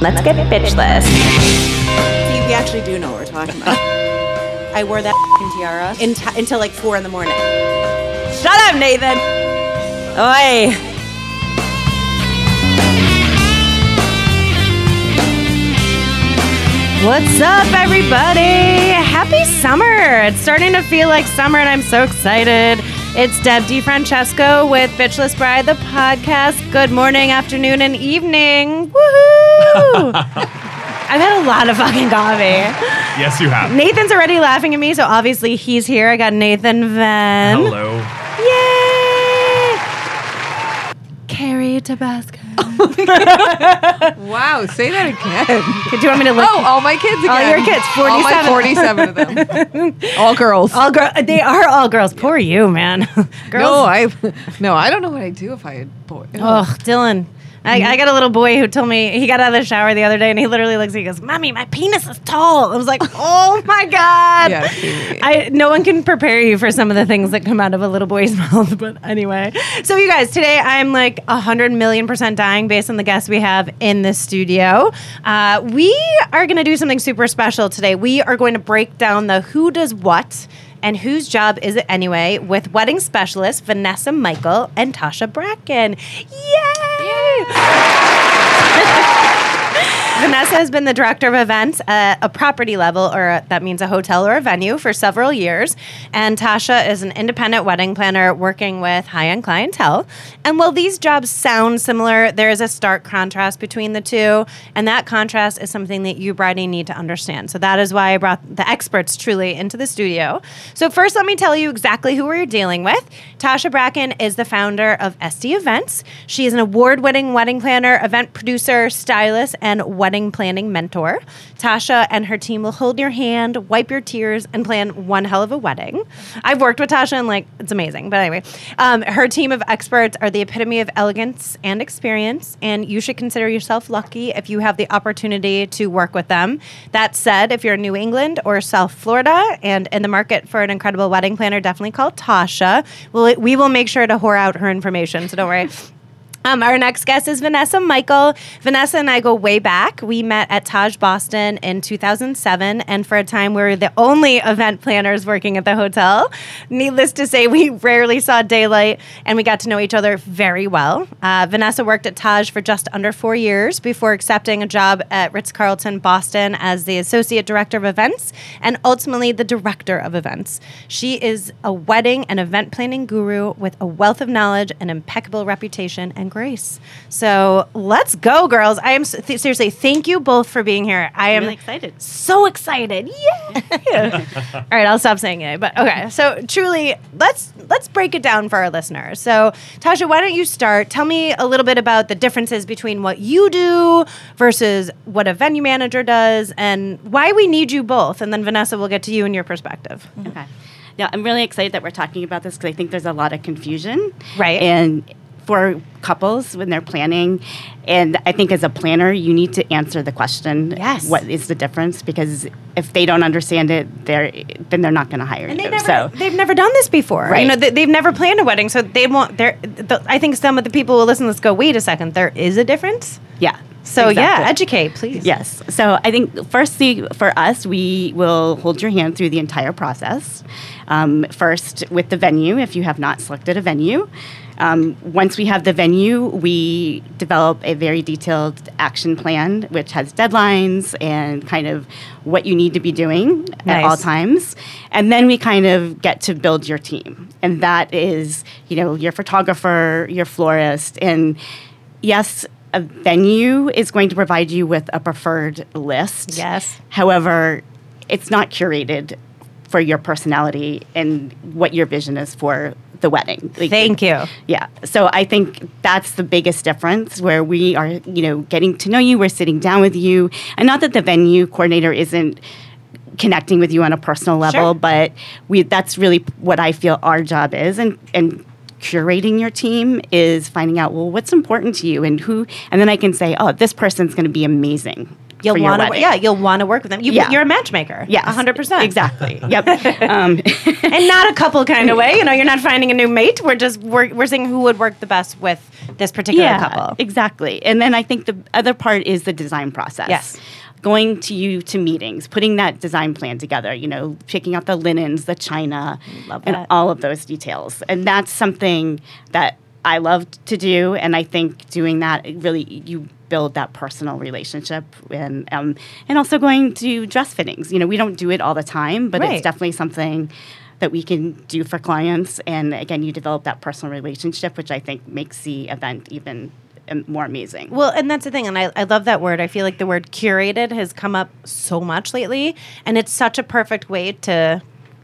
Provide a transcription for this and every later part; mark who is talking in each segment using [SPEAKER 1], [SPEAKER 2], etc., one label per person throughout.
[SPEAKER 1] Let's get bitchless.
[SPEAKER 2] See, we actually do know what we're talking about. I wore that f***ing tiara in t- until like four in the morning.
[SPEAKER 1] Shut up, Nathan. Oi. What's up, everybody? Happy summer! It's starting to feel like summer, and I'm so excited. It's Deb DiFrancesco with Bitchless Bride, the podcast. Good morning, afternoon, and evening. Woohoo! I've had a lot of fucking coffee.
[SPEAKER 3] Yes, you have.
[SPEAKER 1] Nathan's already laughing at me, so obviously he's here. I got Nathan Venn.
[SPEAKER 3] Hello.
[SPEAKER 1] Yay! Carrie Tabasco.
[SPEAKER 4] Wow, say that again.
[SPEAKER 1] Do you want me to look?
[SPEAKER 4] Oh, all my kids again.
[SPEAKER 1] All your kids,
[SPEAKER 4] All my
[SPEAKER 1] 47.
[SPEAKER 4] 47 of them. all girls.
[SPEAKER 1] all girl. They are all girls. Poor you, man. Girls.
[SPEAKER 4] no, I no, I don't know what I'd do if I had boy.
[SPEAKER 1] Oh, Dylan. I, I got a little boy who told me he got out of the shower the other day and he literally looks at me and goes, Mommy, my penis is tall. I was like, Oh my God.
[SPEAKER 4] Yeah.
[SPEAKER 1] I no one can prepare you for some of the things that come out of a little boy's mouth. But anyway. So you guys, today I'm like a hundred million percent dying based on the guests we have in the studio. Uh, we are gonna do something super special today. We are going to break down the who does what and whose job is it anyway with wedding specialist Vanessa Michael and Tasha Bracken. Yay! Brasil! Vanessa has been the director of events at a property level, or a, that means a hotel or a venue, for several years. And Tasha is an independent wedding planner working with high end clientele. And while these jobs sound similar, there is a stark contrast between the two. And that contrast is something that you, Bridie, need to understand. So that is why I brought the experts truly into the studio. So, first, let me tell you exactly who we're dealing with. Tasha Bracken is the founder of SD Events. She is an award winning wedding planner, event producer, stylist, and wedding planning mentor. Tasha and her team will hold your hand, wipe your tears, and plan one hell of a wedding. I've worked with Tasha and like it's amazing. But anyway, um, her team of experts are the epitome of elegance and experience, and you should consider yourself lucky if you have the opportunity to work with them. That said, if you're in New England or South Florida and in the market for an incredible wedding planner, definitely call Tasha. We'll, we will make sure to whore out her information, so don't worry. Um, our next guest is Vanessa Michael. Vanessa and I go way back. We met at Taj Boston in 2007, and for a time we were the only event planners working at the hotel. Needless to say, we rarely saw daylight, and we got to know each other very well. Uh, Vanessa worked at Taj for just under four years before accepting a job at Ritz Carlton Boston as the associate director of events and ultimately the director of events. She is a wedding and event planning guru with a wealth of knowledge and impeccable reputation and grace. So let's go, girls. I am th- seriously, thank you both for being here. I am
[SPEAKER 5] really excited.
[SPEAKER 1] So excited. Yeah. All right, I'll stop saying it. But okay. So truly, let's let's break it down for our listeners. So Tasha, why don't you start? Tell me a little bit about the differences between what you do versus what a venue manager does and why we need you both. And then Vanessa will get to you and your perspective.
[SPEAKER 5] Okay. Yeah, I'm really excited that we're talking about this because I think there's a lot of confusion.
[SPEAKER 1] Right.
[SPEAKER 5] And for couples when they're planning, and I think as a planner, you need to answer the question.
[SPEAKER 1] Yes.
[SPEAKER 5] What is the difference? Because if they don't understand it, they're then they're not going to hire
[SPEAKER 1] And
[SPEAKER 5] you.
[SPEAKER 1] they never,
[SPEAKER 5] so
[SPEAKER 1] they've never done this before.
[SPEAKER 5] Right.
[SPEAKER 1] You know, they, they've never planned a wedding, so they won't. They're, the, I think some of the people who listen to this go, "Wait a second, there is a difference."
[SPEAKER 5] yeah.
[SPEAKER 1] So yeah, educate, please.
[SPEAKER 5] Yes. So I think firstly, for us, we will hold your hand through the entire process. Um, first, with the venue, if you have not selected a venue. Um, once we have the venue, we develop a very detailed action plan, which has deadlines and kind of what you need to be doing at all times. And then we kind of get to build your team. And that is, you know, your photographer, your florist, and yes, a venue is going to provide you with a preferred list.
[SPEAKER 1] Yes.
[SPEAKER 5] However, it's not curated for your personality and what your vision is for the wedding. Like,
[SPEAKER 1] Thank you.
[SPEAKER 5] yeah. So I think that's the biggest difference where we are, you know, getting to know you, we're sitting down with you. And not that the venue coordinator isn't connecting with you on a personal level,
[SPEAKER 1] Sure.
[SPEAKER 5] but we that's really what I feel our job is and and curating your team is finding out well what's important to you and who and then I can say oh this person's going to be amazing.
[SPEAKER 1] You'll want to,
[SPEAKER 5] wedding."
[SPEAKER 1] yeah, you'll want to work with them. You,
[SPEAKER 5] Yeah.
[SPEAKER 1] You're a matchmaker.
[SPEAKER 5] Yes,
[SPEAKER 1] hundred percent.
[SPEAKER 5] Exactly. Yep. um,
[SPEAKER 1] and not a couple kind of way. You know, you're not finding a new mate. We're just we're, we're seeing who would work the best with this particular couple.
[SPEAKER 5] Exactly. And then I think the other part is the design process.
[SPEAKER 1] Yes.
[SPEAKER 5] Going to you to meetings, putting that design plan together, you know, picking out the linens, the china,
[SPEAKER 1] Love
[SPEAKER 5] and all of those details. And that's something that I loved to do. And I think doing that really you build that personal relationship and um, and also going to dress fittings. You know, we don't do it all the time, but
[SPEAKER 1] Right.
[SPEAKER 5] it's definitely something that we can do for clients. And again, you develop that personal relationship, which I think makes the event even um, more amazing.
[SPEAKER 1] Well, and that's the thing, and I, I love that word. I feel like the word curated has come up so much lately, and it's such a perfect way to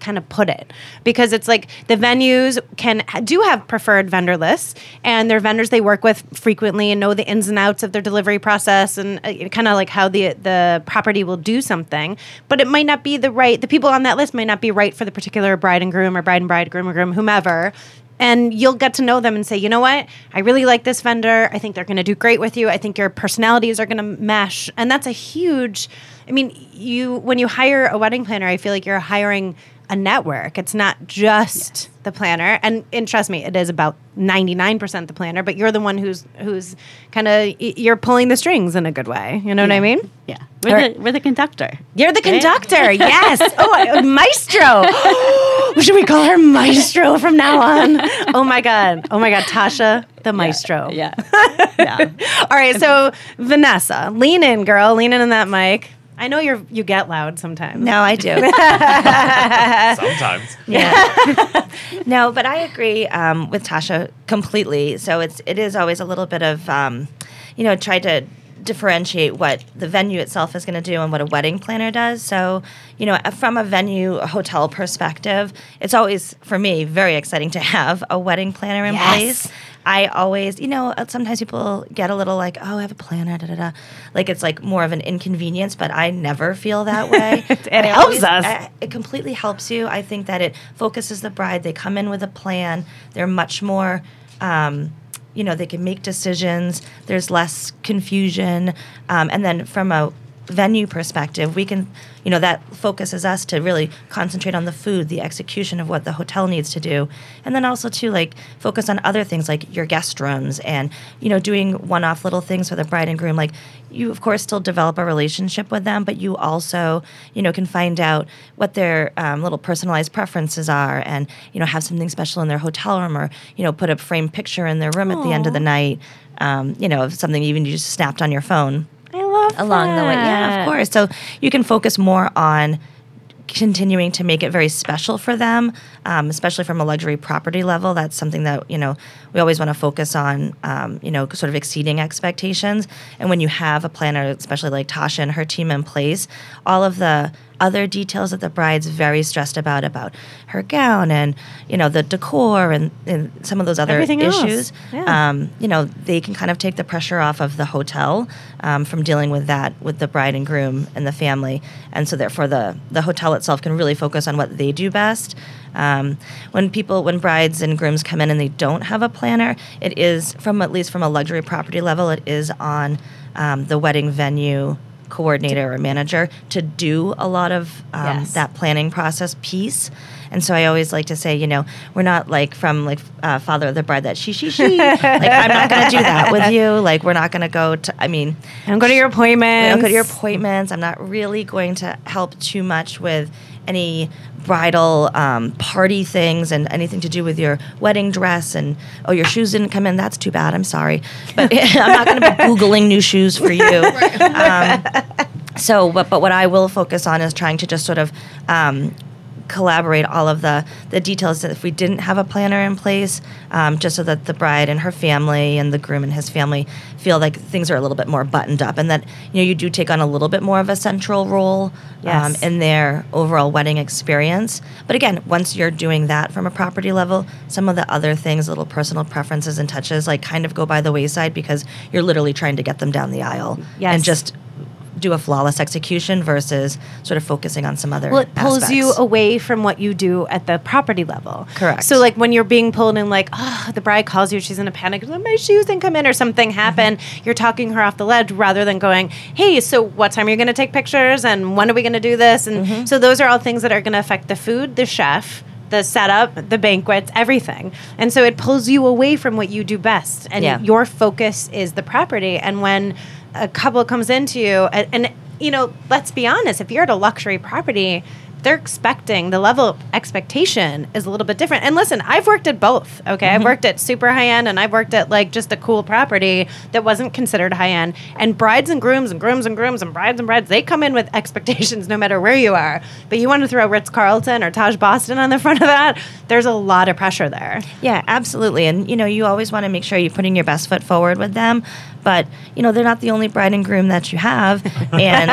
[SPEAKER 1] kind of put it because it's like the venues can do have preferred vendor lists and they're vendors they work with frequently and know the ins and outs of their delivery process and uh, kind of like how the the property will do something but it might not be the right the people on that list might not be right for the particular bride and groom or bride and bride groom or groom whomever and you'll get to know them and say, you know what, I really like this vendor. I think they're going to do great with you. I think your personalities are going to mesh, and that's a huge. I mean, you when you hire a wedding planner, I feel like you're hiring a network. It's not just the planner, and and trust me, it is about ninety nine percent the planner. But you're the one who's who's kind of you're pulling the strings in a good way. You know what I mean?
[SPEAKER 5] yeah, we're,
[SPEAKER 1] Or-
[SPEAKER 5] the, we're the conductor.
[SPEAKER 1] You're the conductor, yes. Oh, uh, maestro. Should we call her maestro from now on? Oh my god. Oh my god, Tasha, the maestro.
[SPEAKER 5] Yeah. yeah.
[SPEAKER 1] All right, so Vanessa, lean in, girl. Lean in on that mic. I know you're you get loud sometimes.
[SPEAKER 3] No, I do.
[SPEAKER 6] Sometimes.
[SPEAKER 3] Yeah. no, but I agree um, with Tasha completely. So it's it is always a little bit of um, you know try to differentiate what the venue itself is going to do and what a wedding planner does. So you know from a venue a hotel perspective, it's always for me very exciting to have a wedding planner in
[SPEAKER 1] Yes.
[SPEAKER 3] place. I always, you know, uh, sometimes people get a little like, oh, I have a planner, da da da. Like it's like more of an inconvenience, but I never feel that way.
[SPEAKER 1] It
[SPEAKER 3] I
[SPEAKER 1] helps
[SPEAKER 3] always-
[SPEAKER 1] us.
[SPEAKER 3] I- it completely helps you. I think that it focuses the bride. They come in with a plan. They're much more, um, you know, they can make decisions. There's less confusion. Um, and then from a venue perspective, we can, you know, that focuses us to really concentrate on the food, the execution of what the hotel needs to do. And then also to like focus on other things like your guest rooms and, you know, doing one off little things for the bride and groom. Like you, of course, still develop a relationship with them, but you also, you know, can find out what their um, little personalized preferences are and, you know, have something special in their hotel room or, you know, put a framed picture in their room at the end of the night. Um, you know, of something even you just snapped on your phone
[SPEAKER 1] love
[SPEAKER 3] along the way. Yeah, of course. So you can focus more on continuing to make it very special for them, um, especially from a luxury property level. That's something that you know we always want to focus on. Um, you know, sort of exceeding expectations. And when you have a planner, especially like Tasha and her team in place, all of the other details that the bride's very stressed about about her gown and you know the decor and, and some of those other
[SPEAKER 1] Everything
[SPEAKER 3] issues
[SPEAKER 1] Yeah.
[SPEAKER 3] um, you know, they can kind of take the pressure off of the hotel um, from dealing with that with the bride and groom and the family, and so therefore the the hotel itself can really focus on what they do best. Um, when people, when brides and grooms come in and they don't have a planner, it is from at least from a luxury property level, it is on um, the wedding venue coordinator or manager to do a lot of um,
[SPEAKER 1] Yes.
[SPEAKER 3] that planning process piece. And so I always like to say, you know, we're not like from like uh, Father of the Bride that she she she. like I'm not going to do that with you. Like we're not going to go to. I mean,
[SPEAKER 1] Don't go to your
[SPEAKER 3] I
[SPEAKER 1] appointments.
[SPEAKER 3] don't go to your appointments. I'm not really going to help too much with any bridal um, party things and anything to do with your wedding dress and oh your shoes didn't come in. That's too bad. I'm sorry. But i'm not going to be googling new shoes for you. Um, so but, but what i will focus on is trying to just sort of um, collaborate all of the the details that if we didn't have a planner in place um, just so that the bride and her family and the groom and his family feel like things are a little bit more buttoned up and that you know you do take on a little bit more of a central role um, in their overall wedding experience but again once you're doing that from a property level some of the other things little personal preferences and touches like kind of go by the wayside because you're literally trying to get them down the aisle
[SPEAKER 1] Yes.
[SPEAKER 3] and just do a flawless execution versus sort of focusing on some other.
[SPEAKER 1] Well, it pulls you away from what you do at the property level.
[SPEAKER 3] Correct.
[SPEAKER 1] So, like when you're being pulled in, like, oh, the bride calls you, she's in a panic, like, my shoes didn't come in, or something
[SPEAKER 3] Mm-hmm.
[SPEAKER 1] happened. You're talking her off the ledge rather than going, hey, so what time are you going to take pictures, and when are we going to do this? And
[SPEAKER 3] Mm-hmm.
[SPEAKER 1] so, those are all things that are going to affect the food, the chef. The setup, the banquets, everything. And so it pulls you away from what you do best. And
[SPEAKER 3] Yeah.
[SPEAKER 1] your focus is the property. And when a couple comes into you, and, and you know, let's be honest, if you're at a luxury property, they're expecting the level of expectation is a little bit different. And listen, I've worked at both. Okay, I've mm-hmm. worked at super high end, and I've worked at like just a cool property that wasn't considered high end. And brides and grooms and grooms and grooms and brides and brides, they come in with expectations no matter where you are. But you want to throw Ritz Carlton or Taj Boston on the front of that, there's a lot of pressure there.
[SPEAKER 3] Yeah, absolutely. And you know, you always want to make sure you're putting your best foot forward with them. But you know, they're not the only bride and groom that you have, and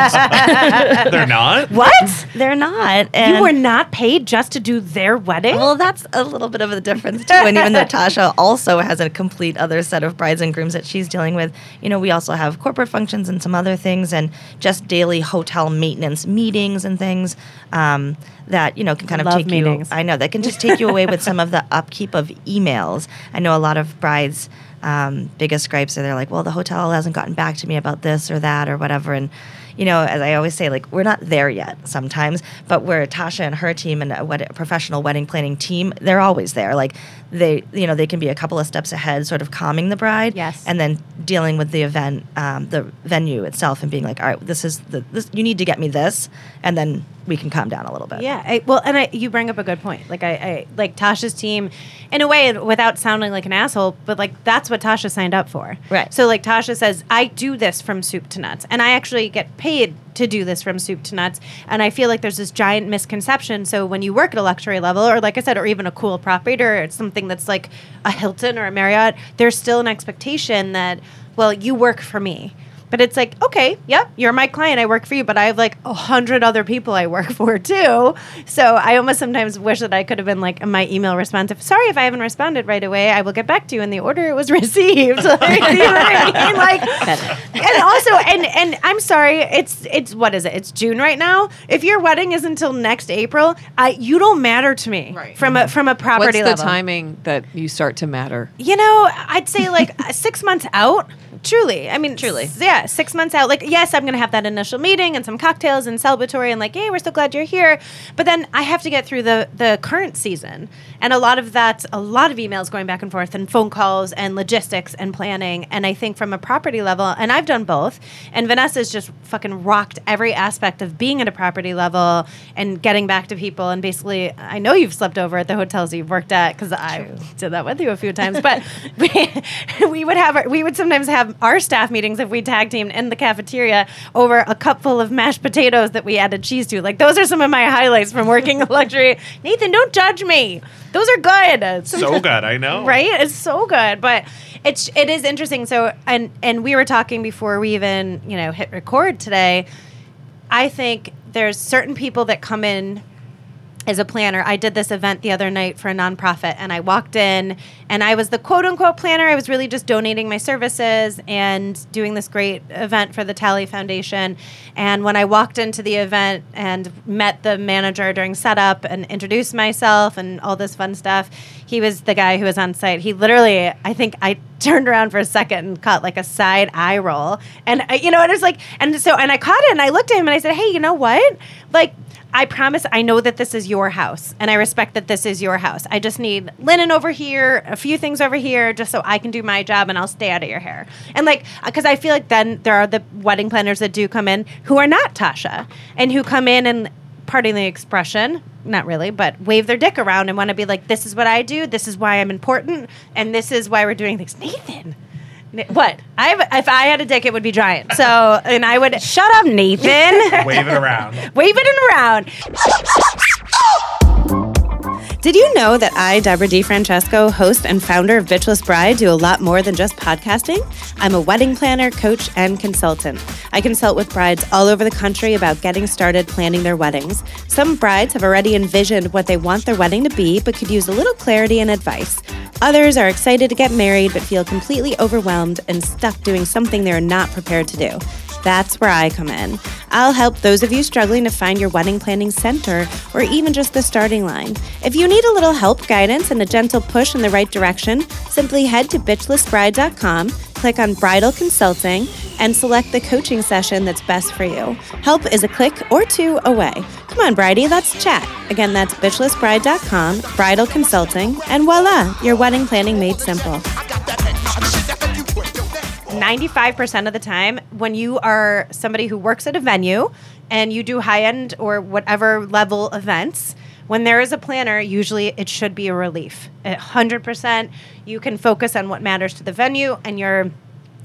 [SPEAKER 6] They're not.
[SPEAKER 3] what? They're not. And
[SPEAKER 1] you were not paid just to do their wedding.
[SPEAKER 3] Well, that's a little bit of a difference too. And even though Tasha also has a complete other set of brides and grooms that she's dealing with, you know, we also have corporate functions and some other things, and just daily hotel maintenance meetings and things um, that you know can kind of
[SPEAKER 1] Love
[SPEAKER 3] take
[SPEAKER 1] meetings.
[SPEAKER 3] you. I know that can just take you away with some of the upkeep of emails. I know a lot of brides. Um, biggest gripes are they're like, well, the hotel hasn't gotten back to me about this or that or whatever, and you know, as I always say, like we're not there yet sometimes, but where Tasha and her team and a, wed- professional wedding planning team, they're always there. Like they, you know, they can be a couple of steps ahead, sort of calming the bride,
[SPEAKER 1] Yes.
[SPEAKER 3] and then dealing with the event, um, the venue itself, and being like, all right, this is the this. You need to get me this, and then we can calm down a little bit.
[SPEAKER 1] Yeah, I, well, and I, you bring up a good point. Like I, I, like Tasha's team, in a way, without sounding like an asshole, but like that's what Tasha signed up for.
[SPEAKER 3] Right.
[SPEAKER 1] So like Tasha says, I do this from soup to nuts, and I actually get paid to do this from soup to nuts. And I feel like there's this giant misconception. So when you work at a luxury level, or like I said, or even a cool property, or something that's like a Hilton or a Marriott, there's still an expectation that, well, you work for me. But it's like, okay, yep, you're my client. I work for you, but I have like a hundred other people I work for too. So I almost sometimes wish that I could have been like in my email response. If sorry if I haven't responded right away, I will get back to you in the order it was received. Like, you know what I mean? Like, and also, and and I'm sorry, it's it's what is it? It's June right now. If your wedding is until next April, I you don't matter to me
[SPEAKER 4] Right.
[SPEAKER 1] from a from a
[SPEAKER 4] What's
[SPEAKER 1] property
[SPEAKER 4] the timing that you start to matter?
[SPEAKER 1] You know, I'd say like six months out. Truly, I mean,
[SPEAKER 3] Truly.
[SPEAKER 1] s- yeah, six months out. Like, yes, I'm gonna have that initial meeting and some cocktails and celebratory and like, hey, we're so glad you're here. But then I have to get through the the current season, and a lot of that, a lot of emails going back and forth, and phone calls and logistics and planning. And I think from a property level, and I've done both. And Vanessa's just fucking rocked every aspect of being at a property level and getting back to people. And basically, I know you've slept over at the hotels you've worked at because I did that with you a few times. But we, we would have our, we would sometimes have our staff meetings if we tag teamed in the cafeteria over a cup full of mashed potatoes that we added cheese to. Like those are some of my highlights from working in luxury. Nathan, don't judge me. Those are good.
[SPEAKER 6] So good, I know.
[SPEAKER 1] right? It's so good, but it's it is interesting. So and and we were talking before we even you know hit record today. I think there's certain people that come in as a planner. I did this event the other night for a nonprofit, and I walked in, and I was the quote unquote planner. I was really just donating my services and doing this great event for the Tally Foundation. And when I walked into the event and met the manager during setup and introduced myself and all this fun stuff, he was the guy who was on site. He literally, I think I turned around for a second and caught like a side eye roll. And, I, you know, and it was like, and so, and I caught it and I looked at him and I said, hey, you know what? Like, I promise I know that this is your house and I respect that this is your house. I just need linen over here, a few things over here, just so I can do my job and I'll stay out of your hair. And like, because I feel like then there are the wedding planners that do come in who are not Tasha and who come in and, pardon the expression, not really, but wave their dick around and want to be like, this is what I do, this is why I'm important, and this is why we're doing things. Nathan. Na- What? I if I had a dick, it would be giant. So, and I would shut up, Nathan.
[SPEAKER 6] Wave it around.
[SPEAKER 1] Wave it around. Did you know that I, Deborah DiFrancesco, host and founder of Bitchless Bride, do a lot more than just podcasting? I'm a wedding planner, coach, and consultant. I consult with brides all over the country about getting started planning their weddings. Some brides have already envisioned what they want their wedding to be, but could use a little clarity and advice. Others are excited to get married, but feel completely overwhelmed and stuck doing something they're not prepared to do. That's where I come in. I'll help those of you struggling to find your wedding planning center or even just the starting line. If you need a little help, guidance, and a gentle push in the right direction, simply head to bitchlessbride.com, click on Bridal Consulting, and select the coaching session that's best for you. Help is a click or two away. Come on, Bridie, let's chat. Again, that's bitchlessbride.com, Bridal Consulting, and voila, your wedding planning made simple. 95% of the time, when you are somebody who works at a venue and you do high end or whatever level events, when there is a planner, usually it should be a relief. A 100%, you can focus on what matters to the venue and you're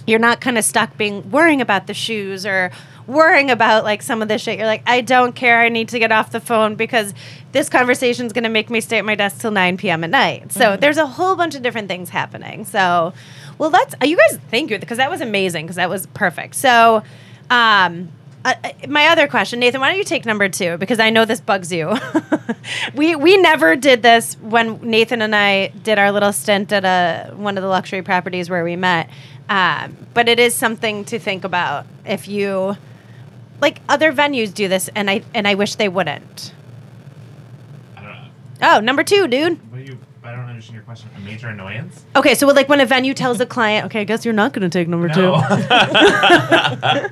[SPEAKER 1] you're not kind of stuck being worrying about the shoes or worrying about like some of the shit. You're like, I don't care. I need to get off the phone because this conversation is going to make me stay at my desk till 9 p.m. at night. So
[SPEAKER 3] Mm-hmm.
[SPEAKER 1] there's a whole bunch of different things happening. So, well, that's you guys. Thank you because that was amazing because that was perfect. So, um. Uh, uh, my other question, Nathan, why don't you take number two because I know this bugs you. we we never did this when Nathan and I did our little stint at a one of the luxury properties where we met. Um, but it is something to think about if you like other venues do this, and I and I wish they wouldn't.
[SPEAKER 6] I don't know.
[SPEAKER 1] Oh, number two, dude.
[SPEAKER 6] What do you? I don't understand your question. A major annoyance?
[SPEAKER 1] Okay, so like when a venue tells a client, okay, I guess you're not going to take number two.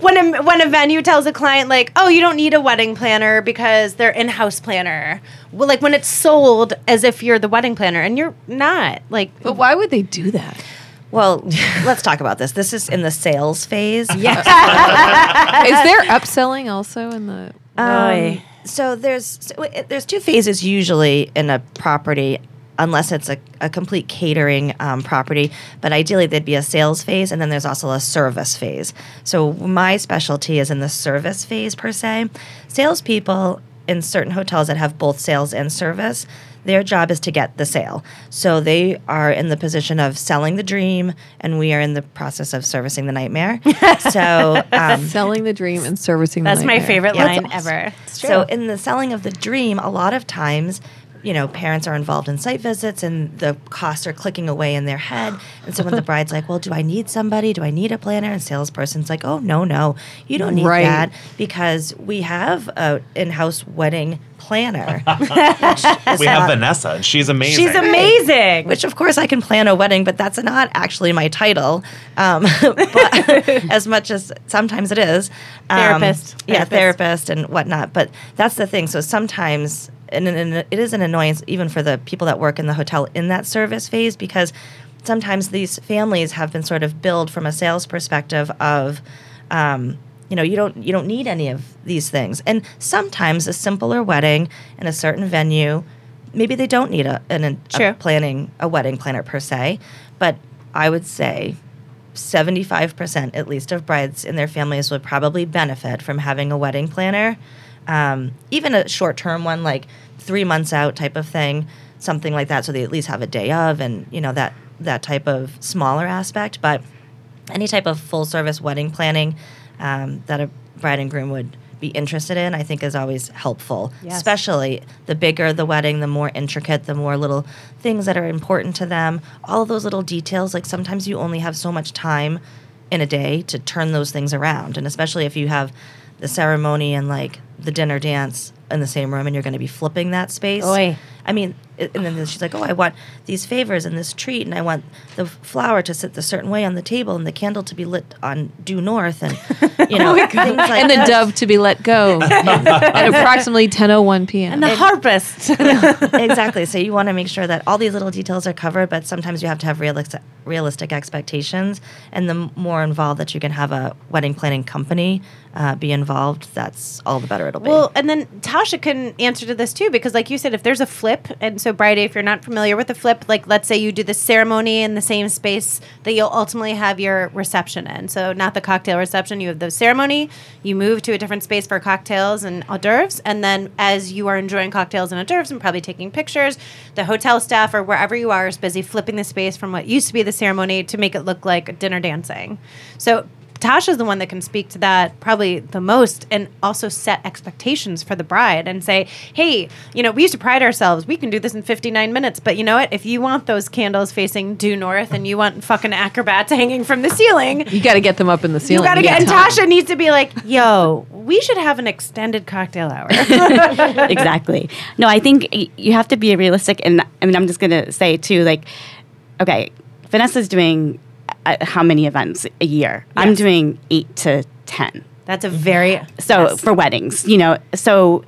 [SPEAKER 1] When a, when a venue tells a client like, "Oh, you don't need a wedding planner because they're in-house planner." Well, like when it's sold as if you're the wedding planner and you're not. Like,
[SPEAKER 4] But why would they do that?
[SPEAKER 3] Well, let's talk about this. This is in the sales phase.
[SPEAKER 1] yeah.
[SPEAKER 4] Is there upselling also in the?
[SPEAKER 3] Um, so there's so it- there's two phases usually in a property, unless it's a, a complete catering um, property. But ideally, there'd be a sales phase, and then there's also a service phase. So my specialty is in the service phase per se. Salespeople in certain hotels that have both sales and service. Their job is to get the sale. So they are in the position of selling the dream, and we are in the process of servicing the nightmare. so um,
[SPEAKER 4] Selling the dream and servicing the nightmare.
[SPEAKER 1] That's my favorite
[SPEAKER 3] Yeah.
[SPEAKER 1] line
[SPEAKER 3] That's
[SPEAKER 1] ever.
[SPEAKER 3] so in the selling of the dream, a lot of times, you know, parents are involved in site visits and the costs are clicking away in their head. And so when the bride's like, Well, do I need somebody? Do I need a planner? And salesperson's like, Oh no, no, you don't need
[SPEAKER 4] Right.
[SPEAKER 3] that because we have a in house wedding planner. which is
[SPEAKER 6] we have
[SPEAKER 3] not-
[SPEAKER 6] Vanessa, and she's amazing.
[SPEAKER 1] She's amazing.
[SPEAKER 3] which of course I can plan a wedding, but that's not actually my title. Um, but as much as sometimes it is, um,
[SPEAKER 1] Therapist.
[SPEAKER 3] yeah,
[SPEAKER 1] Therapist.
[SPEAKER 3] therapist and whatnot. But that's the thing. So sometimes, and, it is an annoyance even for the people that work in the hotel in that service phase because sometimes these families have been sort of billed from a sales perspective of. Um, you know, you don't you don't need any of these things, and sometimes a simpler wedding in a certain venue, maybe they don't need a, an, a planning a wedding planner per se, but I would say 75% at least of brides and their families would probably benefit from having a wedding planner. Um, even a short term one, like three months out type of thing, something like that, so they at least have a day of and, you know, that, that type of smaller aspect. But any type of full service wedding planning um, that a bride and groom would be interested in, I think is always helpful.
[SPEAKER 1] Yes.
[SPEAKER 3] Especially the bigger the wedding, the more intricate, the more little things that are important to them. All of those little details, like sometimes you only have so much time in a day to turn those things around. And especially if you have the ceremony and like the dinner dance in the same room and you're going to be flipping that space.
[SPEAKER 1] Oy.
[SPEAKER 3] I mean, it- and then she's like, "Oh, I want these favors and this treat, and I want the flower to sit the certain way on the table, and the candle to be lit on due north, and you know, oh things like
[SPEAKER 4] and the
[SPEAKER 3] that.
[SPEAKER 4] dove to be let go at approximately 10:01 p.m.
[SPEAKER 1] and the harpist.
[SPEAKER 3] exactly. So you want to make sure that all these little details are covered, but sometimes you have to have realistic, realistic expectations. And the more involved that you can have a wedding planning company uh, be involved, that's all the better it'll be.
[SPEAKER 1] Well, and then Tasha can answer to this too, because like you said, if there's a flip, and so Bridie, if you're not familiar with a flip, like let's say you do the ceremony in the same space that you'll ultimately have your reception in. So not the cocktail reception, you have the ceremony, you move to a different space for cocktails and hors d'oeuvres, and then as you are enjoying cocktails and hors d'oeuvres and probably taking pictures, the hotel staff or wherever you are is busy flipping the space from what used to be the ceremony to make it look like dinner dancing. So Tasha's the one that can speak to that probably the most and also set expectations for the bride and say, hey, you know, we used to pride ourselves. We can do this in 59 minutes. But you know what? If you want those candles facing due north and you want fucking acrobats hanging from the ceiling,
[SPEAKER 4] You got to get them up in the ceiling.
[SPEAKER 1] you
[SPEAKER 4] ceiling.
[SPEAKER 1] got to get, and
[SPEAKER 4] time.
[SPEAKER 1] Tasha needs to be like, yo, we should have an extended cocktail hour.
[SPEAKER 5] exactly. No, I think you have to be realistic, and I mean, I'm just gonna say too, like, okay, Vanessa's doing uh, how many events a year? I'm doing eight to ten.
[SPEAKER 1] That's a very
[SPEAKER 5] So
[SPEAKER 1] yes.
[SPEAKER 5] for weddings, you know, so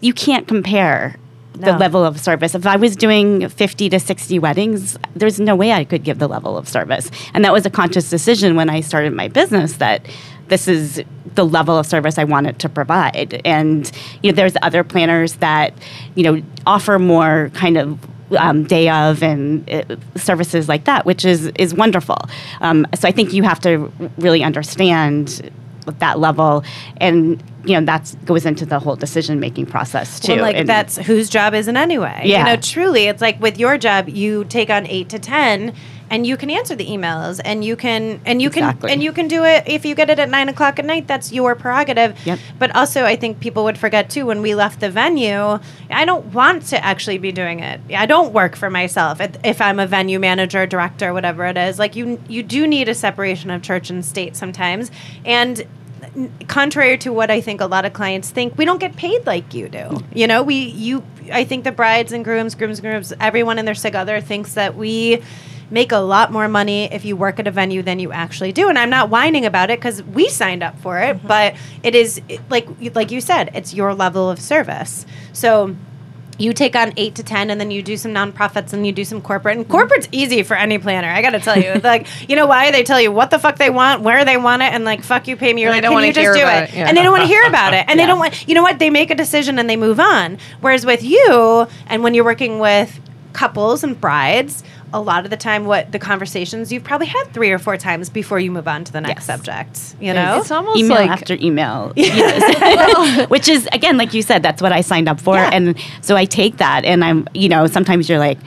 [SPEAKER 5] you can't compare the level of service. If I was doing 50 to 60 weddings, there's no way I could give the level of service. And that was a conscious decision when I started my business that this is the level of service I wanted to provide. And you know, there's other planners that, you know, offer more kind of um, day of and uh, services like that, which is is wonderful. Um, so I think you have to really understand that level, and you know that goes into the whole decision making process too.
[SPEAKER 1] Well, like
[SPEAKER 5] And-
[SPEAKER 1] that's whose job is it anyway?
[SPEAKER 5] Yeah.
[SPEAKER 1] You know, truly, it's like with your job, you take on eight to ten, and you can answer the emails, and you can, and you
[SPEAKER 5] Exactly.
[SPEAKER 1] can, and you can do it if you get it at nine o'clock at night. That's your prerogative.
[SPEAKER 5] Yep.
[SPEAKER 1] But also, I think people would forget too when we left the venue. I don't want to actually be doing it. I don't work for myself if, if I'm a venue manager, director, whatever it is. Like you, you do need a separation of church and state sometimes, and contrary to what I think a lot of clients think, we don't get paid like you do. You know, we you I think the brides and grooms, grooms and grooms, everyone in their sig other thinks that we make a lot more money if you work at a venue than you actually do. And I'm not whining about it because we signed up for it, mm-hmm. but it is it- like like you said, it's your level of service. So you take on eight to ten, and then you do some nonprofits and you do some corporate. And mm-hmm. corporate's easy for any planner. I got to tell you, like you know why they tell you what the fuck they want, where they want it, and like fuck you, pay me. You're
[SPEAKER 4] And
[SPEAKER 1] like,
[SPEAKER 4] don't
[SPEAKER 1] can you just do it?
[SPEAKER 4] it, yeah.
[SPEAKER 1] And they don't want to hear about it, and they don't want. You know what? They make a decision and they move on. Whereas with you, and when you're working with couples and brides. A lot of the time, what the conversations you've probably had three or four times before you move on to the next
[SPEAKER 5] Yes.
[SPEAKER 1] subject. You know,
[SPEAKER 4] It's almost
[SPEAKER 5] email
[SPEAKER 4] like
[SPEAKER 5] after email, Yes. which is again, like you said, that's what I signed up for,
[SPEAKER 1] Yeah.
[SPEAKER 5] and so I take that, and I'm, you know, sometimes you're like,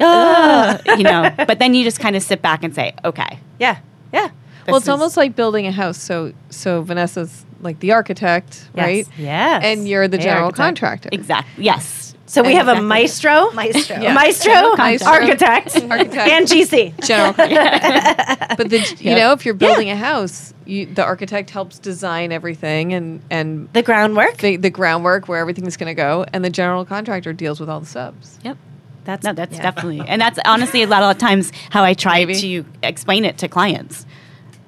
[SPEAKER 5] Ugh, you know, but then you just kind of sit back and say, okay,
[SPEAKER 1] yeah, yeah.
[SPEAKER 4] well, it's
[SPEAKER 5] is-
[SPEAKER 4] almost like building a house. So so Vanessa's like the architect,
[SPEAKER 1] Yes.
[SPEAKER 4] right?
[SPEAKER 1] Yes.
[SPEAKER 4] And you're the
[SPEAKER 1] Hey,
[SPEAKER 4] general
[SPEAKER 1] architect.
[SPEAKER 4] contractor.
[SPEAKER 5] exactly, yes,
[SPEAKER 1] So we have a maestro,
[SPEAKER 2] Maestro.
[SPEAKER 4] Yeah.
[SPEAKER 1] maestro,
[SPEAKER 4] Maestro.
[SPEAKER 1] architect,
[SPEAKER 4] Architect.
[SPEAKER 1] and GC.
[SPEAKER 4] general but the, you know, if you're building a house, you, the architect helps design everything and and
[SPEAKER 1] The groundwork.
[SPEAKER 4] the, the groundwork where everything's going to go, and the general contractor deals with all the subs.
[SPEAKER 5] yep.
[SPEAKER 1] That's
[SPEAKER 5] No, that's
[SPEAKER 1] yeah.
[SPEAKER 5] definitely, and that's honestly a lot of times how I try
[SPEAKER 4] Maybe.
[SPEAKER 5] to explain it to clients.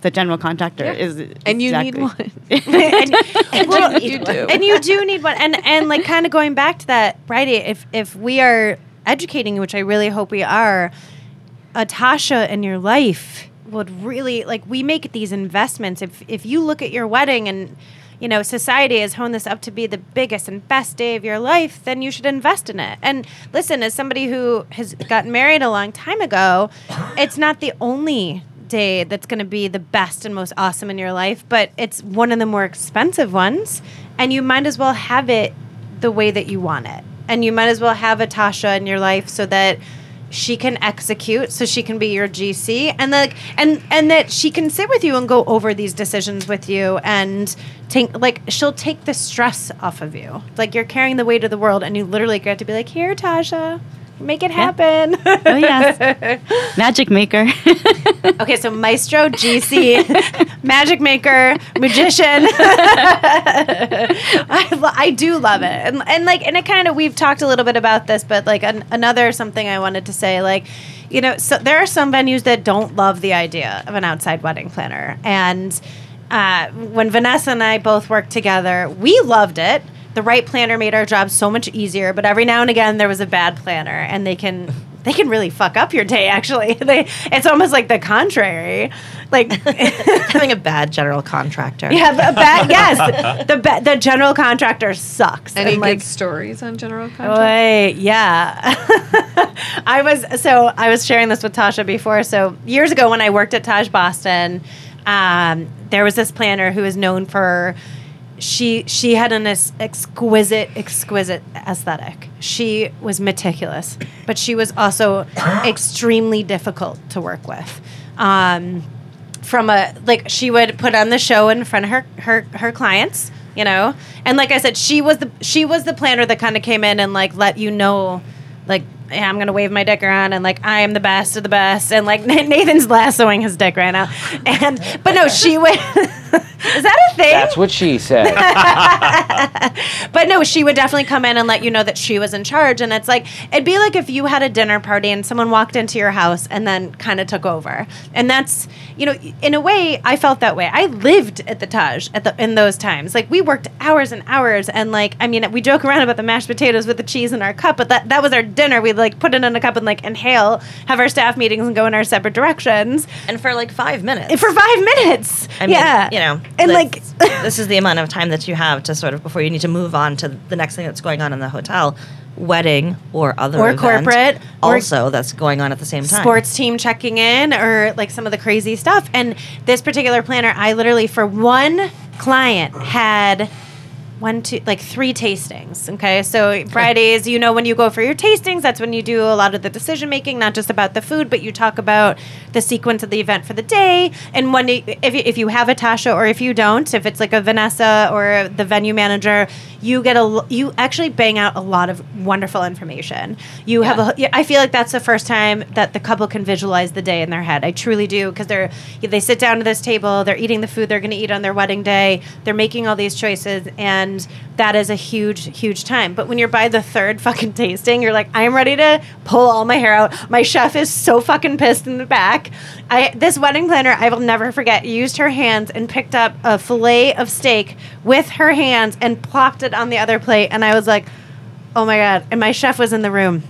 [SPEAKER 5] The general contractor
[SPEAKER 4] Yeah.
[SPEAKER 5] is,
[SPEAKER 4] And you
[SPEAKER 5] exactly-
[SPEAKER 4] need one.
[SPEAKER 1] and, well,
[SPEAKER 4] you do.
[SPEAKER 1] and you do need one. And and like kind of going back to that, Bridie, if if we are educating, which I really hope we are, a Tasha in your life would really like we make these investments. If if you look at your wedding and you know society has honed this up to be the biggest and best day of your life, then you should invest in it. And listen, as somebody who has gotten married a long time ago, it's not the only day that's going to be the best and most awesome in your life, but it's one of the more expensive ones, and you might as well have it the way that you want it. And you might as well have a Tasha in your life so that she can execute, so she can be your GC, and like and and that she can sit with you and go over these decisions with you, and take like she'll take the stress off of you. Like you're carrying the weight of the world, and you literally get to be like, here, Tasha. Make it happen.
[SPEAKER 5] Oh yes, magic maker.
[SPEAKER 1] Okay, so maestro, GC, magic maker, magician. I, lo- I do love it, and, and like, and it kind of we've talked a little bit about this, but like an, another something I wanted to say, like, you know, so there are some venues that don't love the idea of an outside wedding planner, and uh, when Vanessa and I both worked together, we loved it. The right planner made our job so much easier, but every now and again there was a bad planner, and they can they can really fuck up your day. Actually, they it's almost like the contrary, like.
[SPEAKER 3] Having a bad general contractor.
[SPEAKER 1] Yeah, a bad yes. The ba- the general contractor sucks.
[SPEAKER 4] Any
[SPEAKER 1] And,
[SPEAKER 4] good stories on general contractor?
[SPEAKER 1] Wait, yeah. I was so I was sharing this with Tasha before. So years ago, when I worked at Taj Boston, um, there was this planner who is known for she she had an ex- exquisite exquisite aesthetic. She was meticulous, but she was also extremely difficult to work with. Um, from a like she would put on the show in front of her her her clients, you know. And like I said, she was the she was the planner that kind of came in and like let you know, like. Yeah, I'm gonna wave my dick around and like I am the best of the best and like Nathan's lassoing his dick right now, and but no, she would. is that a thing?
[SPEAKER 7] That's what she said.
[SPEAKER 1] But no, she would definitely come in and let you know that she was in charge. And it's like, it'd be like if you had a dinner party and someone walked into your house and then kind of took over. And that's, you know, in a way, I felt that way. I lived at the Taj at the, in those times. Like, we worked hours and hours. And like, I mean, we joke around about the mashed potatoes with the cheese in our cup, but that, that was our dinner. We'd like put it in a cup and like inhale, have our staff meetings and go in our separate directions.
[SPEAKER 3] and for like five minutes.
[SPEAKER 1] And for five minutes.
[SPEAKER 3] I mean,
[SPEAKER 1] yeah.
[SPEAKER 3] you know,
[SPEAKER 1] and
[SPEAKER 3] let's-
[SPEAKER 1] like,
[SPEAKER 3] this is the amount of time that you have to sort of before you need to move on to the next thing that's going on in the hotel, wedding or other
[SPEAKER 1] Or corporate, or-
[SPEAKER 3] Also, that's going on at the same time.
[SPEAKER 1] sports team checking in or like some of the crazy stuff. And this particular planner, I literally for one client had one, two, like three tastings. Okay. So Fridays, you know, when you go for your tastings, that's when you do a lot of the decision making, not just about the food, but you talk about the sequence of the event for the day. And when, you, if, you- if you have a Tasha or if you don't, if it's like a Vanessa or the venue manager, you get a, you actually bang out a lot of wonderful information. You have a, yeah, I feel like that's the first time that the couple can visualize the day in their head. I truly do because they're, they sit down to this table, they're eating the food they're going to eat on their wedding day, they're making all these choices, and that is a huge, huge time. But when you're by the third fucking tasting, you're like, I'm ready to pull all my hair out. My chef is so fucking pissed in the back. I this wedding planner, I will never forget, used her hands and picked up a fillet of steak with her hands and plopped it on the other plate, and I was like, oh my god! And my chef was in the room,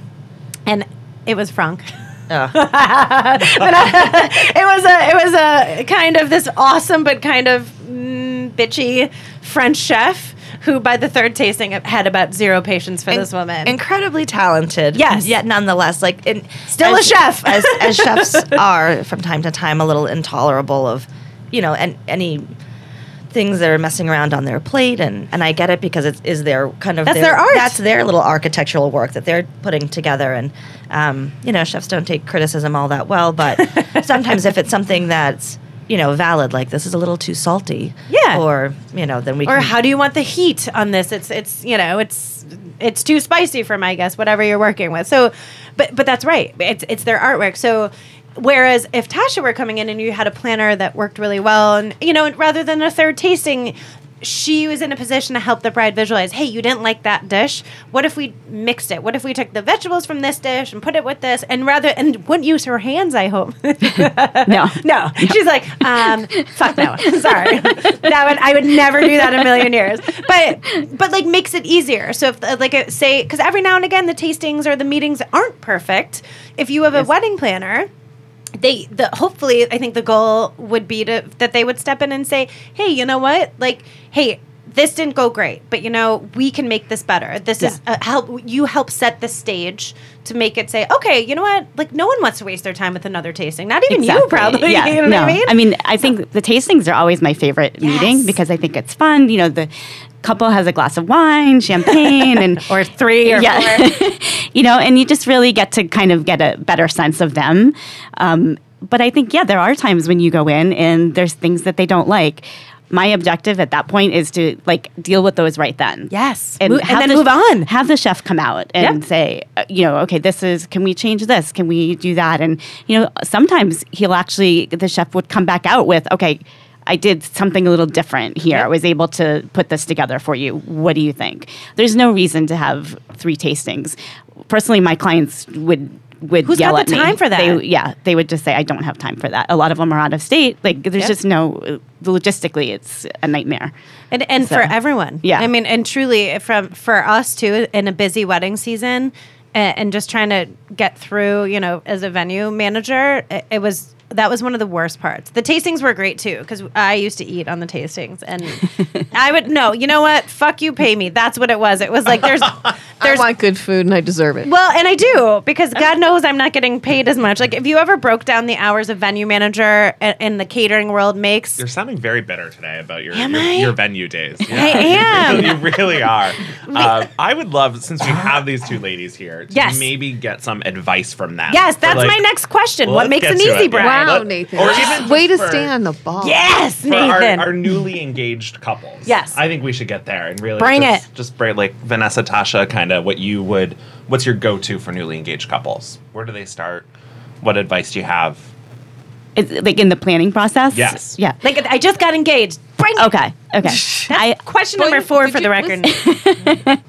[SPEAKER 1] and it was Frank.
[SPEAKER 3] Ugh.
[SPEAKER 1] But, uh, it was a it was a kind of this awesome but kind of bitchy French chef who by the third tasting had about zero patience for this woman.
[SPEAKER 3] Incredibly talented.
[SPEAKER 1] Yes.
[SPEAKER 3] Yet nonetheless, like in,
[SPEAKER 1] Still a chef.
[SPEAKER 3] as, as chefs are from time to time a little intolerable of, you know, and any things that are messing around on their plate and and I get it because it is their kind of
[SPEAKER 1] That's their art.
[SPEAKER 3] That's their little architectural work that they're putting together and um, you know, chefs don't take criticism all that well, but sometimes if it's something that's you know, valid, like this is a little too salty.
[SPEAKER 1] Yeah.
[SPEAKER 3] Or, you know, then we
[SPEAKER 1] or
[SPEAKER 3] can
[SPEAKER 1] how do you want the heat on this? It's it's you know it's it's too spicy for my guess. Whatever you're working with. So, but but that's right. It's it's their artwork. So. Whereas if Tasha were coming in and you had a planner that worked really well, and you know, rather than a third tasting, she was in a position to help the bride visualize. Hey, you didn't like that dish. What if we mixed it? What if we took the vegetables from this dish and put it with this? And rather, and wouldn't use her hands. I hope.
[SPEAKER 5] No.
[SPEAKER 1] No, she's like, um, fuck no. Sorry, that would I would never do that in a million years. But but like makes it easier. So if uh, like uh, say because every now and again the tastings or the meetings aren't perfect. If you have a wedding planner. They the hopefully I think the goal would be to that they would step in and say, "Hey, you know what? Like, hey, this didn't go great, but you know, we can make this better. This is uh, help you help set the stage to make it say, okay, you know what? Like, no one wants to waste their time with another tasting. Not even you, probably.
[SPEAKER 5] Yeah,
[SPEAKER 1] you know
[SPEAKER 5] no.
[SPEAKER 1] what I mean?
[SPEAKER 5] I think the tastings are always my favorite meeting because I think it's fun. You know, the couple has a glass of wine, champagne, and
[SPEAKER 1] or three or four.
[SPEAKER 5] you know, and you just really get to kind of get a better sense of them. Um, but I think, yeah, there are times when you go in and there's things that they don't like. My objective at that point is to like deal with those right then.
[SPEAKER 1] Yes. And
[SPEAKER 5] have
[SPEAKER 1] then
[SPEAKER 5] the-
[SPEAKER 1] move on.
[SPEAKER 5] Have the chef come out and
[SPEAKER 1] Yeah.
[SPEAKER 5] say, uh, you know, okay, this is, can we change this? Can we do that? And, you know, sometimes he'll actually, the chef would come back out with, okay, I did something a little different here. I was able to put this together for you. What do you think? There's no reason to have three tastings. Personally, my clients would would
[SPEAKER 1] Who's
[SPEAKER 5] yell
[SPEAKER 1] got
[SPEAKER 5] at
[SPEAKER 1] the
[SPEAKER 5] me.
[SPEAKER 1] time for that?
[SPEAKER 5] They, yeah, they would just say, "I don't have time for that." A lot of them are out of state. Like, there's
[SPEAKER 1] Yep.
[SPEAKER 5] just no uh, logistically, it's a nightmare.
[SPEAKER 1] and and
[SPEAKER 5] So,
[SPEAKER 1] for everyone.
[SPEAKER 5] yeah.
[SPEAKER 1] I mean, and truly from for us too in a busy wedding season, and, and just trying to get through, you know, as a venue manager, it, it was that was one of the worst parts. The tastings were great too because I used to eat on the tastings, and I would no, you know what? Fuck you, pay me. That's what it was. It was like there's
[SPEAKER 4] I
[SPEAKER 1] there's
[SPEAKER 4] want good food and I deserve it.
[SPEAKER 1] well, and I do because God knows I'm not getting paid as much. Like if you ever broke down the hours a venue manager in the catering world makes,
[SPEAKER 6] You're sounding very bitter today about your your, your venue days.
[SPEAKER 1] I am.
[SPEAKER 6] you really are. Um, I would love, since we have these two ladies here, to
[SPEAKER 1] Yes.
[SPEAKER 6] maybe get some advice from them.
[SPEAKER 1] yes, that's
[SPEAKER 6] like,
[SPEAKER 1] my next question.
[SPEAKER 6] well,
[SPEAKER 1] what makes an
[SPEAKER 6] to
[SPEAKER 1] easy
[SPEAKER 6] it.
[SPEAKER 1] Bride?
[SPEAKER 4] wow,
[SPEAKER 6] Let-
[SPEAKER 4] Nathan.
[SPEAKER 6] or even
[SPEAKER 4] Way to
[SPEAKER 6] just for-
[SPEAKER 4] stay on the ball.
[SPEAKER 1] Yes,
[SPEAKER 6] for our,
[SPEAKER 1] Nathan.
[SPEAKER 6] our newly engaged couples.
[SPEAKER 1] Yes.
[SPEAKER 6] I think we should get there and really
[SPEAKER 1] Bring
[SPEAKER 6] just,
[SPEAKER 1] it.
[SPEAKER 6] Just bring like Vanessa, Tasha, kind of what you would. What's your go-to for newly engaged couples? Where do they start? What advice do you have?
[SPEAKER 5] It's like in the planning process.
[SPEAKER 6] Yes.
[SPEAKER 5] Yeah.
[SPEAKER 1] like I just got engaged. Bring it.
[SPEAKER 5] Okay. Okay. I
[SPEAKER 1] Question
[SPEAKER 4] Boy,
[SPEAKER 1] number four for the record.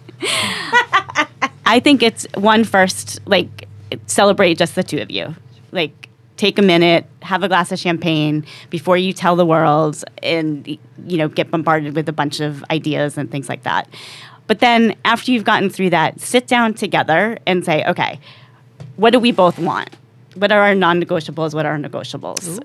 [SPEAKER 5] I think it's one first, like, celebrate just the two of you. Like, take a minute, have a glass of champagne before you tell the world and, you know, get bombarded with a bunch of ideas and things like that. But then after you've gotten through that, sit down together and say, okay, what do we both want? What are our non negotiables? What are our negotiables?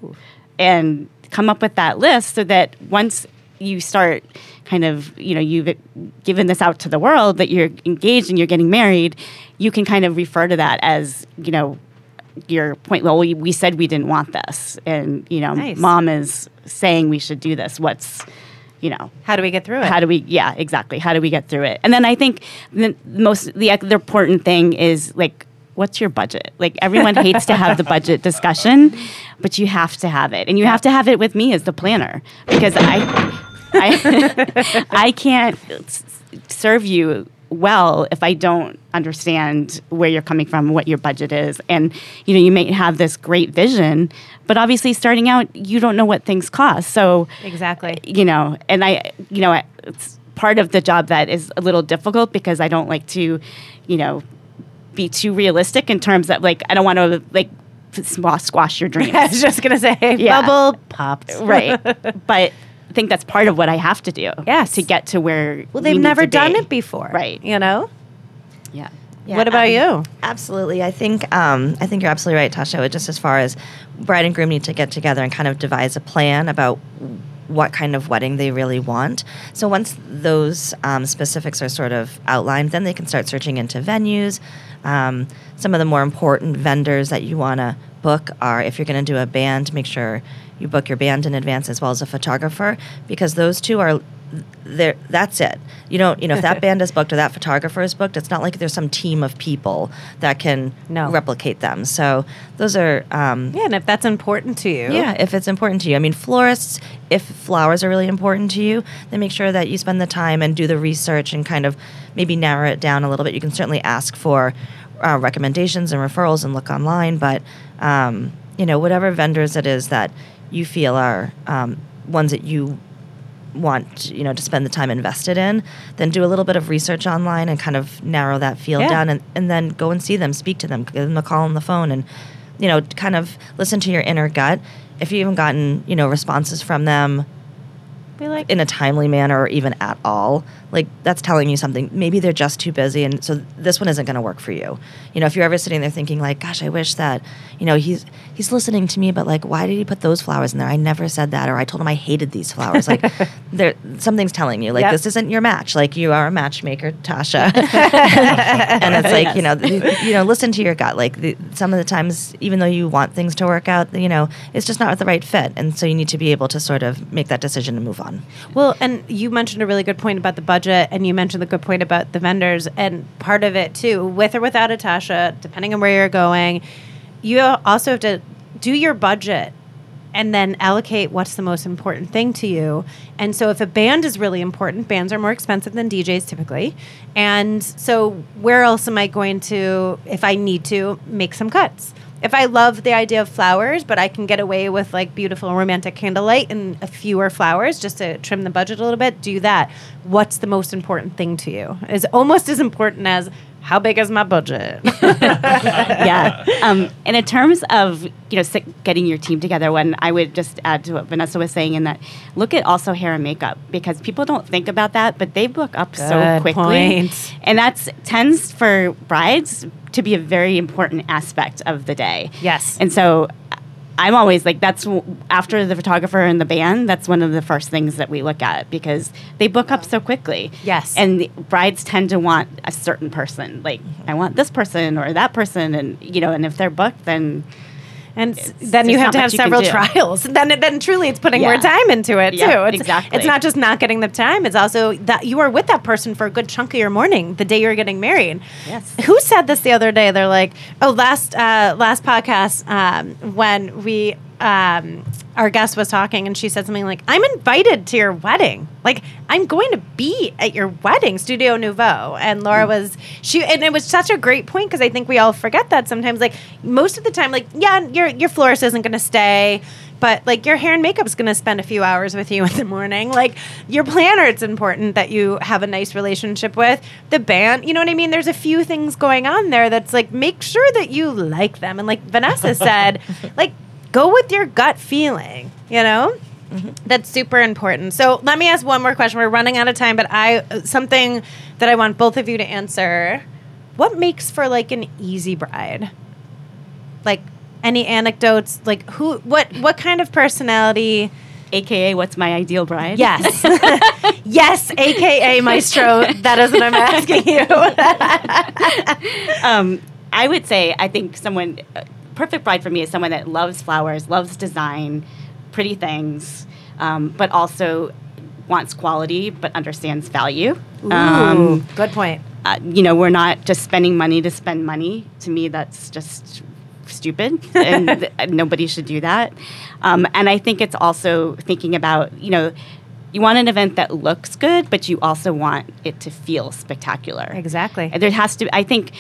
[SPEAKER 5] And come up with that list so that once you start kind of, you know, you've given this out to the world that you're engaged and you're getting married, you can kind of refer to that as, you know, your point. Well, we, we said we didn't want this. And, you know,
[SPEAKER 1] Nice.
[SPEAKER 5] mom is saying we should do this. What's, you know,
[SPEAKER 1] How do we get through it?
[SPEAKER 5] how do we yeah exactly how do we get through it and then i think the most the other important thing is like what's your budget like everyone hates to have the budget discussion but you have to have it and you have to have it with me as the planner because i i i can't serve you well if i don't understand where you're coming from what your budget is and you know you may have this great vision but obviously starting out you don't know what things cost so
[SPEAKER 1] exactly.
[SPEAKER 5] you know, and I, you know, it's part of the job that is a little difficult because I don't like to, you know, be too realistic in terms of like I don't want to like squash, your dreams,
[SPEAKER 1] I was just gonna say
[SPEAKER 5] Yeah.
[SPEAKER 1] bubble popped.
[SPEAKER 5] right? But think that's part of what I have to do,
[SPEAKER 1] Yes.
[SPEAKER 5] to get to where.
[SPEAKER 1] Well, they've
[SPEAKER 5] need
[SPEAKER 1] never
[SPEAKER 5] to be.
[SPEAKER 1] done it before,
[SPEAKER 5] Right.
[SPEAKER 1] You know.
[SPEAKER 5] Yeah.
[SPEAKER 3] Yeah,
[SPEAKER 1] what about
[SPEAKER 3] um,
[SPEAKER 1] you?
[SPEAKER 3] Absolutely. I think um, I think you're absolutely right, Tasha. Just as far as bride and groom need to get together and kind of devise a plan about what kind of wedding they really want. So once those um, specifics are sort of outlined, then they can start searching into venues. Um, some of the more important vendors that you want to book are if you're going to do a band, make sure you book your band in advance as well as a photographer because those two are there that's it you don't you know if that band is booked or that photographer is booked it's not like there's some team of people that can
[SPEAKER 1] No.
[SPEAKER 3] replicate them so those are um,
[SPEAKER 1] Yeah, and if that's important to you,
[SPEAKER 3] yeah, if it's important to you. I mean, florists, if flowers are really important to you, then make sure that you spend the time and do the research and kind of maybe narrow it down a little bit. You can certainly ask for uh, recommendations and referrals and look online, but um, you know, whatever vendors it is that you feel are um, ones that you want you know to spend the time invested in then do a little bit of research online and kind of narrow that field
[SPEAKER 1] Yeah.
[SPEAKER 3] down and, and then go and see them speak to them give them a call on the phone and you know kind of listen to your inner gut if you haven't gotten you know responses from them
[SPEAKER 1] be like,
[SPEAKER 3] in a timely manner or even at all. Like that's telling you something. Maybe they're just too busy and so this one isn't going to work for you. You know if you're ever sitting there thinking like gosh i wish that you know he's he's listening to me but like why did he put those flowers in there? I never said that or i told him i hated these flowers. Like there something's telling you like
[SPEAKER 1] Yep.
[SPEAKER 3] this isn't your match. Like you are a matchmaker tasha. And it's like you know th- you know listen to your gut. Like the, some of the times even though you want things to work out you know it's just not the right fit. And so you need to be able to sort of make that decision and move on
[SPEAKER 1] Well, and you mentioned a really good point about the budget, and you mentioned the good point about the vendors, and part of it too, with or without a Tasha, depending on where you're going, you also have to do your budget and then allocate what's the most important thing to you. And so if a band is really important, bands are more expensive than DJs typically. And so where else am I going to if I need to make some cuts? If I love the idea of flowers, but I can get away with like beautiful romantic candlelight and a fewer flowers just to trim the budget a little bit, do that. What's the most important thing to you? Is almost as important as how big is my budget?
[SPEAKER 5] yeah. Um, and in terms of you know getting your team together, when I would just add to what Vanessa was saying, in that look at also hair and makeup because people don't think about that, but they book up so quickly,
[SPEAKER 1] point.
[SPEAKER 5] and that's tends for brides to be a very important aspect of the day.
[SPEAKER 1] Yes.
[SPEAKER 5] And so I'm always like that's w- after the photographer and the band. That's one of the first things that we look at because they book up so quickly.
[SPEAKER 1] Yes.
[SPEAKER 5] and brides tend to want a certain person. Like mm-hmm. I want this person or that person, and you know, and if they're booked, then
[SPEAKER 1] And
[SPEAKER 5] It's-
[SPEAKER 1] then you have to have
[SPEAKER 5] much you can
[SPEAKER 1] several trials. Then, then truly, it's putting more time into it
[SPEAKER 5] Yeah,
[SPEAKER 1] too. It's,
[SPEAKER 5] exactly.
[SPEAKER 1] It's not just not getting the time. It's also that you are with that person for a good chunk of your morning, the day you're getting married.
[SPEAKER 5] Yes.
[SPEAKER 1] Who said this the other day? They're like, oh, last uh, last podcast um, when we um, our guest was talking and she said something like, "I'm invited to your wedding. Like I'm going to be at your wedding, Studio Nouveau." And Laura mm. was she, and it was such a great point because I think we all forget that sometimes. Like most of the time, like yeah, your your florist isn't going to stay. But like your hair and makeup is going to spend a few hours with you in the morning. Like your planner, it's important that you have a nice relationship with the band. You know what I mean? There's a few things going on there that's like make sure that you like them. And like Vanessa said, like go with your gut feeling. You know. That's super important. So let me ask one more question. We're running out of time, but I something that I want both of you to answer. What makes for like an easy bride? Like any anecdotes? Like who? What? What kind of personality?
[SPEAKER 5] AKA, what's my ideal bride?
[SPEAKER 1] Yes, yes, AKA Maestro. That is what I'm asking you.
[SPEAKER 5] um, I would say I think someone uh, perfect bride for me is someone that loves flowers, loves design, pretty things, um, but also wants quality but understands value. Um,
[SPEAKER 1] good point.
[SPEAKER 5] uh, you know, we're not just spending money to spend money. To me, that's just stupid, and th- nobody should do that. Um, and I think it's also thinking about, you know, you want an event that looks good, but you also want it to feel spectacular.
[SPEAKER 1] Exactly.
[SPEAKER 5] And There has to. I think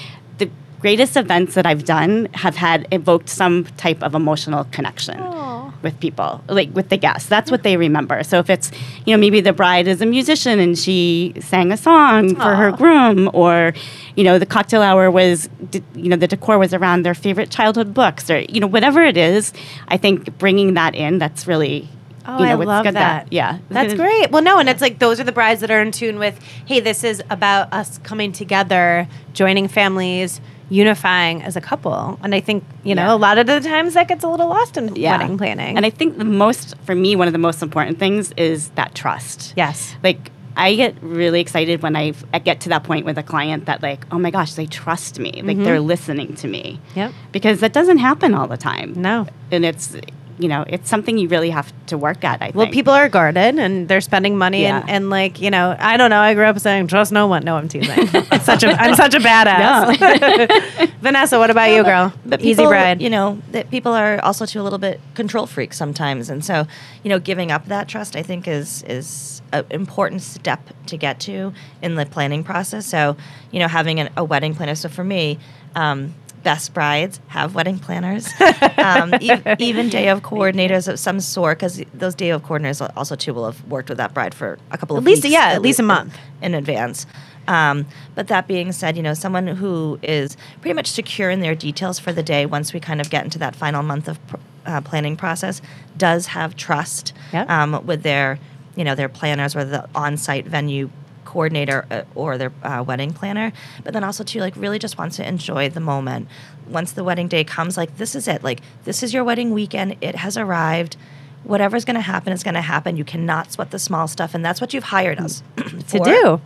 [SPEAKER 5] greatest events that I've done have had evoked some type of emotional connection
[SPEAKER 1] Aw.
[SPEAKER 5] with people, like with the guests. That's what they remember. So if it's, you know, maybe the bride is a musician and she sang a song for her groom, or, you know, the cocktail hour was, you know, the decor was around their favorite childhood books, or you know, whatever it is. I think bringing that in, that's really.
[SPEAKER 1] Oh,
[SPEAKER 5] you know,
[SPEAKER 1] I love
[SPEAKER 5] good
[SPEAKER 1] that.
[SPEAKER 5] Yeah,
[SPEAKER 1] That's great. Well, no, and it's like those are the brides that are in tune with, hey, this is about us coming together, joining families, unifying as a couple. And I think, you know,
[SPEAKER 5] Yeah.
[SPEAKER 1] a lot of the times that gets a little lost in wedding planning.
[SPEAKER 5] And I think the most, for me, one of the most important things is that trust.
[SPEAKER 1] yes.
[SPEAKER 5] Like, I get really excited when I, I get to that point with a client that, like, oh my gosh, they trust me. Like, they're listening to me.
[SPEAKER 1] Mm-hmm. Yep.
[SPEAKER 5] Because that doesn't happen all the time.
[SPEAKER 1] No.
[SPEAKER 5] And it's, you know, it's something you really have to work at, I think.
[SPEAKER 1] Well, people are guarded and they're spending money
[SPEAKER 5] Yeah.
[SPEAKER 1] and, and like, you know, I don't know. I grew up saying, trust no one. No, I'm teasing. I'm such a, I'm such a badass. Vanessa, what about you, girl?
[SPEAKER 3] But
[SPEAKER 1] Easy
[SPEAKER 3] people,
[SPEAKER 1] bride.
[SPEAKER 3] You know, that people are also too a little bit control freaks sometimes, and so you know, giving up that trust, I think, is is an important step to get to in the planning process. So, you know, having an, a wedding planner. So for me. Um, Best brides have wedding planners, um, e- even day of coordinators of some sort, because those day of coordinators also too will have worked with that bride for a couple
[SPEAKER 1] At
[SPEAKER 3] of
[SPEAKER 1] least-
[SPEAKER 3] weeks,
[SPEAKER 1] yeah, at least a month.
[SPEAKER 3] in advance. Um, but that being said, you know, someone who is pretty much secure in their details for the day once we kind of get into that final month of pr- uh, planning process does have trust
[SPEAKER 1] Yep.
[SPEAKER 3] um, with their, you know, their planners or the on-site venue coordinator uh, or their uh, wedding planner but then also too like really just wants to enjoy the moment once the wedding day comes like this is it like this is your wedding weekend it has arrived whatever's going to happen is going to happen you cannot sweat the small stuff and that's what you've hired us
[SPEAKER 1] to do.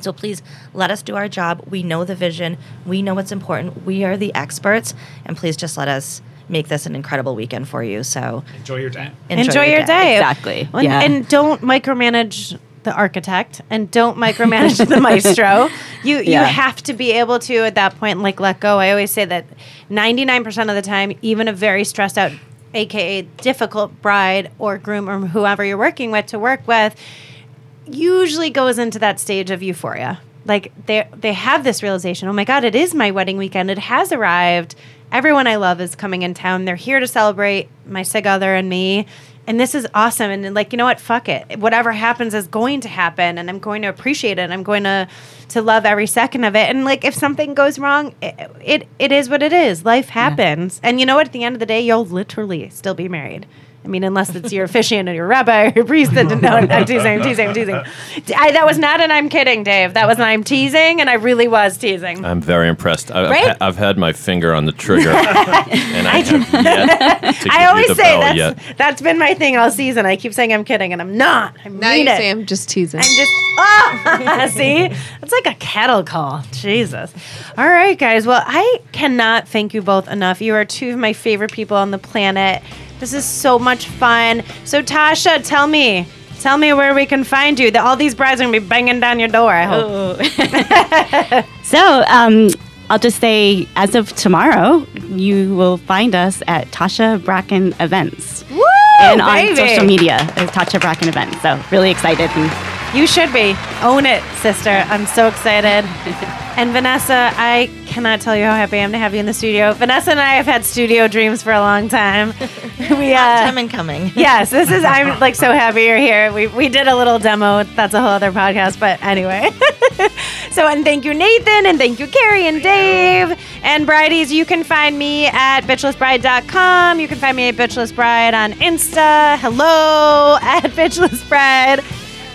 [SPEAKER 3] So please let us do our job. We know the vision. We know what's important. We are the experts, and please just let us make this an incredible weekend for you. So
[SPEAKER 7] Enjoy your day.
[SPEAKER 1] Enjoy, your, day.
[SPEAKER 5] Exactly.
[SPEAKER 1] And,
[SPEAKER 5] Yeah.
[SPEAKER 1] and don't micromanage the architect and don't micromanage the maestro. You you have to be able to at that point like let go. I always say that 99% of the time even a very stressed out aka difficult bride or groom or whoever you're working with to work with usually goes into that stage of euphoria. Like they they have this realization, oh my god, it is my wedding weekend. It has arrived. Everyone I love is coming in town. They're here to celebrate my sig other and me. And this is awesome. And like, you know what? Fuck it. Whatever happens is going to happen and I'm going to appreciate it. I'm going to to love every second of it. And like if something goes wrong, it it, it is what it is. Life happens. And you know what? At the end of the day, you'll literally still be married. I mean, unless it's your officiant or your rabbi or your priest. That, no, I'm teasing, I'm teasing, I'm teasing. I, that was not an I'm kidding, Dave. That was an I'm teasing, and I really was teasing.
[SPEAKER 7] I'm very impressed. I,
[SPEAKER 1] Right?
[SPEAKER 7] I've, ha- I've had my finger on the trigger, and I have yet to give
[SPEAKER 1] I
[SPEAKER 7] you
[SPEAKER 1] always
[SPEAKER 7] the
[SPEAKER 1] say that's
[SPEAKER 7] yet.
[SPEAKER 1] that's been my thing all season. I keep saying I'm kidding, and I'm not. I mean
[SPEAKER 4] Now
[SPEAKER 1] mean
[SPEAKER 4] you
[SPEAKER 1] it.
[SPEAKER 4] say I'm just teasing.
[SPEAKER 1] I'm just ah, see, it's like a kettle call. Jesus. All right, guys. Well, I cannot thank you both enough. You are two of my favorite people on the planet. This is so much fun. So, Tasha, tell me, tell me where we can find you. That all these brides are gonna be banging down your door. I hope.
[SPEAKER 5] So um, I'll just say, as of tomorrow, you will find us at Tasha Bracken Events.
[SPEAKER 1] Woo,
[SPEAKER 5] and on social media as Tasha Bracken Events. So really excited. And
[SPEAKER 1] You should be. Own it, sister. I'm so excited. and Vanessa, I cannot tell you how happy I am to have you in the studio. Vanessa and I have had studio dreams for a long time. we uh,
[SPEAKER 3] Time and coming.
[SPEAKER 1] yes, this is. I'm like so happy you're here. We we did a little demo. That's a whole other podcast, but anyway. so and thank you Nathan and thank you Carrie and Dave and Bridies. You can find me at bitchlessbride.com. You can find me at bitchlessbride on Insta. Hello at bitchlessbride.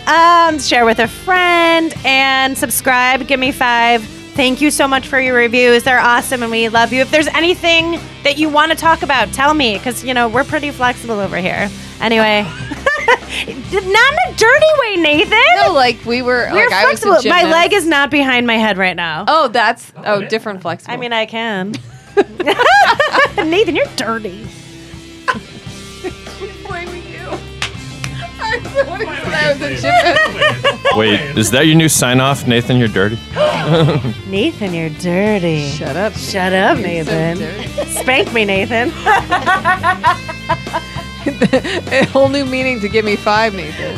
[SPEAKER 1] Um, share with a friend and subscribe. Give me five. Thank you so much for your reviews. They're awesome and we love you. If there's anything that you want to talk about, tell me because, you know, we're pretty flexible over here. Anyway, not in a dirty way, Nathan.
[SPEAKER 4] no, like we were.
[SPEAKER 1] we're
[SPEAKER 4] like I was
[SPEAKER 1] flexible. My leg is not behind my head right now.
[SPEAKER 4] Oh, that's oh different flexible.
[SPEAKER 1] I mean, I can. Nathan, you're dirty.
[SPEAKER 7] Wait, is that your new sign off, Nathan? You're dirty.
[SPEAKER 1] Nathan, you're dirty.
[SPEAKER 4] Shut up.
[SPEAKER 1] Shut up,
[SPEAKER 4] So
[SPEAKER 1] Nathan.
[SPEAKER 4] dirty.
[SPEAKER 1] Spank me, Nathan.
[SPEAKER 4] a whole new meaning to give me five, Nathan.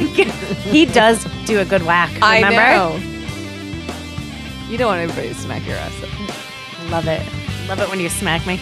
[SPEAKER 1] he does do a good whack.
[SPEAKER 4] I
[SPEAKER 1] Remember?
[SPEAKER 4] know. You don't want everybody to smack your ass up.
[SPEAKER 1] Love it. Love it when you smack me.